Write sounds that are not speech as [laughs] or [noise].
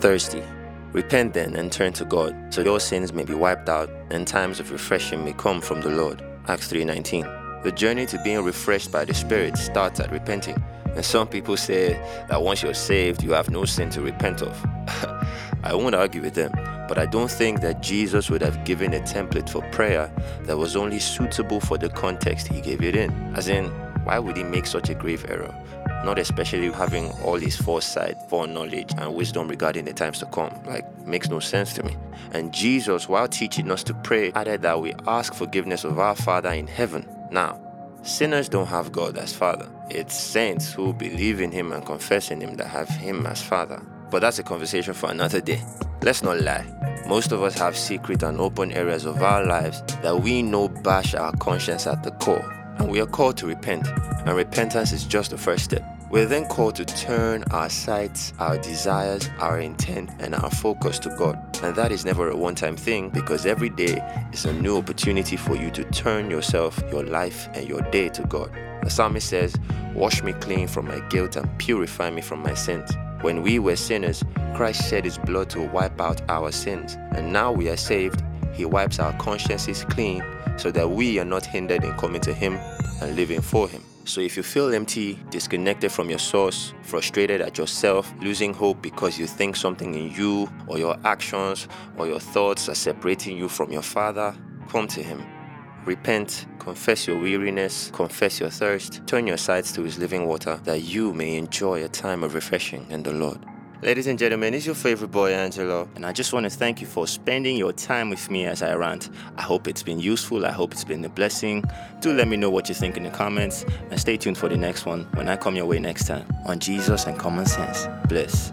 Thirsty. Repent then and turn to God, so your sins may be wiped out and times of refreshing may come from the Lord. Acts 3:19. The journey to being refreshed by the Spirit starts at repenting. And some people say that once you're saved, you have no sin to repent of. [laughs] I won't argue with them, but I don't think that Jesus would have given a template for prayer that was only suitable for the context he gave it in. As in, why would he make such a grave error? Not especially having all his foresight, foreknowledge, and wisdom regarding the times to come. Like, makes no sense to me. And Jesus, while teaching us to pray, added that we ask forgiveness of our Father in heaven. Now, sinners don't have God as Father. It's saints who believe in Him and confess in Him that have Him as Father. But that's a conversation for another day. Let's not lie. Most of us have secret and open areas of our lives that we know bash our conscience at the core, and we are called to repent. And repentance is just the first step. We're then called to turn our sights, our desires, our intent, and our focus to God. And that is never a one time thing because every day is a new opportunity for you to turn yourself, your life, and your day to God. The psalmist says, Wash me clean from my guilt and purify me from my sins. When we were sinners, Christ shed his blood to wipe out our sins. And now we are saved, he wipes our consciences clean so that we are not hindered in coming to him and living for him. So if you feel empty, disconnected from your source, frustrated at yourself, losing hope because you think something in you or your actions or your thoughts are separating you from your Father, come to him. Repent, confess your weariness, confess your thirst, turn your sides to his living water that you may enjoy a time of refreshing in the Lord. Ladies and gentlemen, it's your favorite boy Angelo, and I just want to thank you for spending your time with me as I rant. I hope it's been useful, I hope it's been a blessing. Do let me know what you think in the comments, and stay tuned for the next one when I come your way next time on Jesus and Common Sense. Bless.